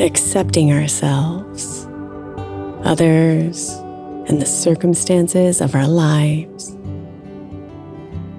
Accepting ourselves, others, and the circumstances of our lives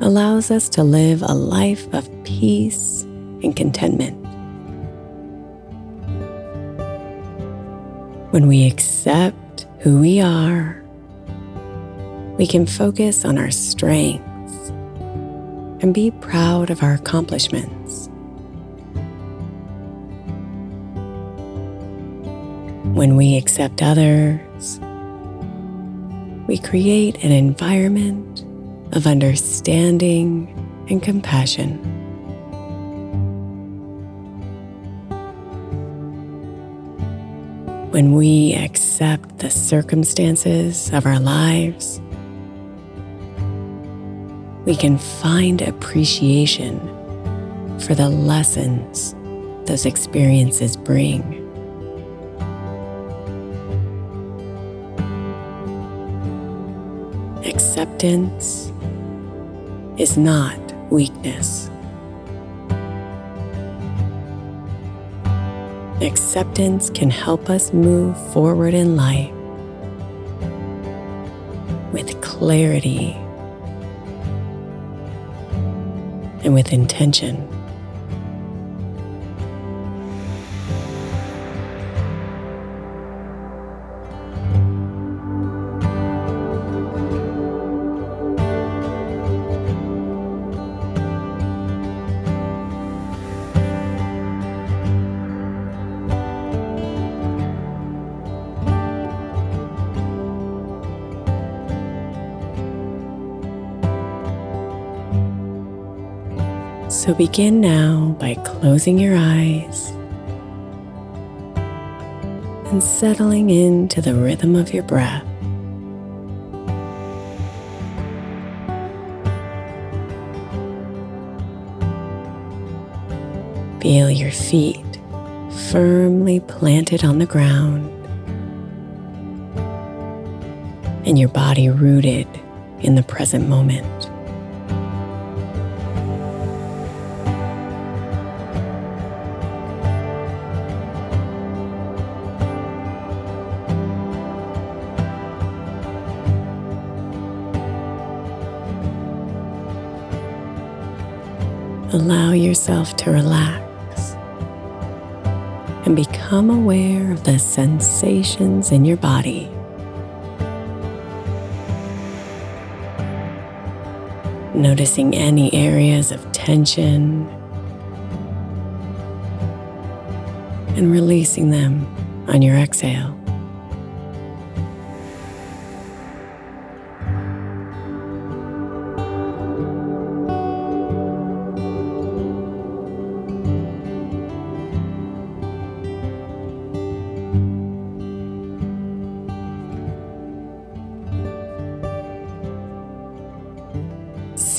allows us to live a life of peace and contentment. When we accept who we are, we can focus on our strengths and be proud of our accomplishments. When we accept others, we create an environment of understanding and compassion. When we accept the circumstances of our lives, we can find appreciation for the lessons those experiences bring. Acceptance is not weakness. Acceptance can help us move forward in life with clarity and with intention. So begin now by closing your eyes and settling into the rhythm of your breath. Feel your feet firmly planted on the ground and your body rooted in the present moment. Allow yourself to relax and become aware of the sensations in your body. Noticing any areas of tension and releasing them on your exhale.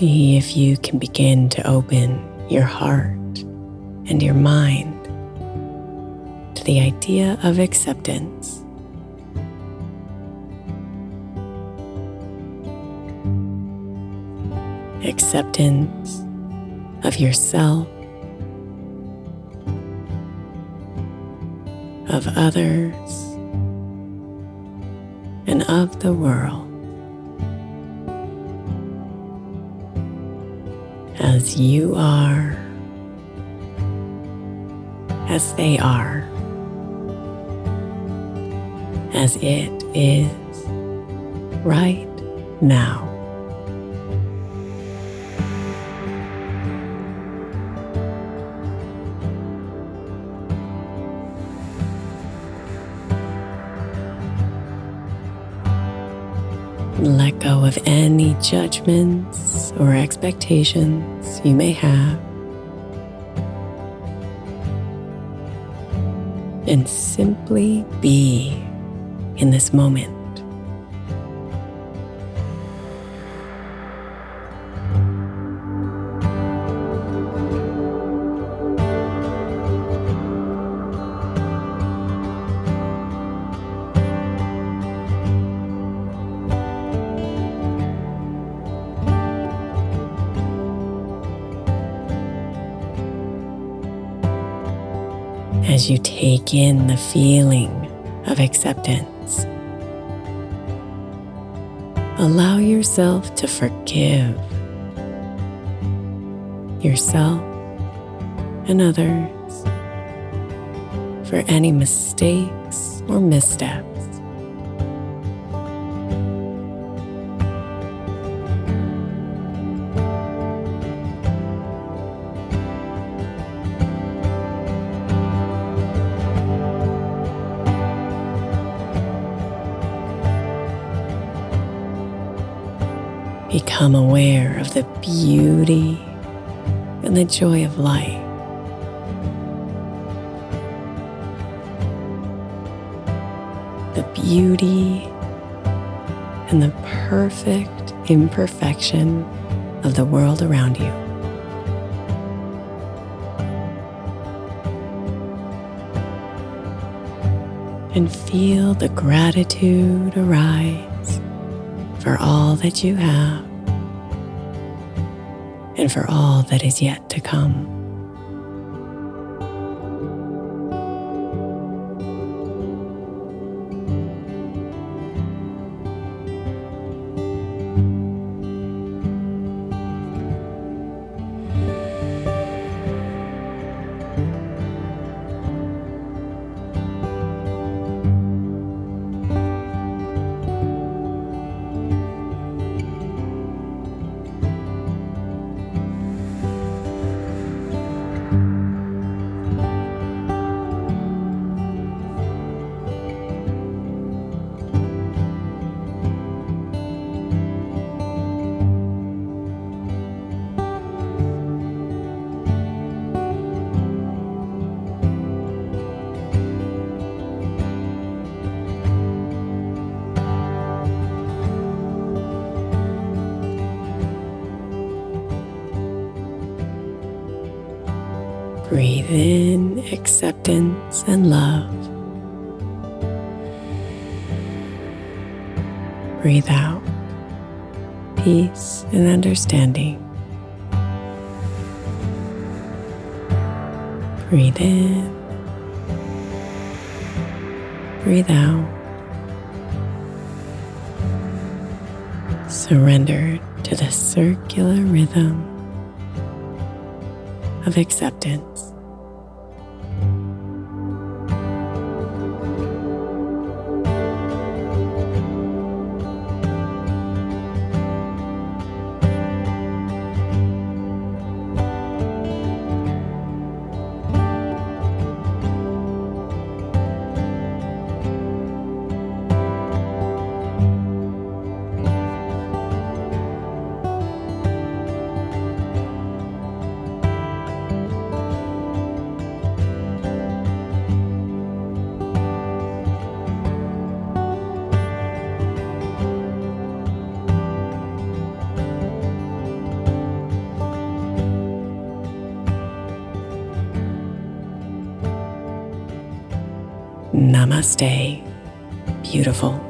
See if you can begin to open your heart and your mind to the idea of acceptance. Acceptance of yourself, of others, and of the world. As you are, as they are, as it is right now. Let go of any judgments or expectations you may have. And simply be in this moment. As you take in the feeling of acceptance. Allow yourself to forgive yourself and others for any mistakes or missteps. Become aware of the beauty and the joy of life. The beauty and the perfect imperfection of the world around you. And feel the gratitude arise for all that you have and for all that is yet to come. In acceptance and love. Breathe out peace and understanding. Breathe in, breathe out. Surrender to the circular rhythm of acceptance. Namaste, beautiful.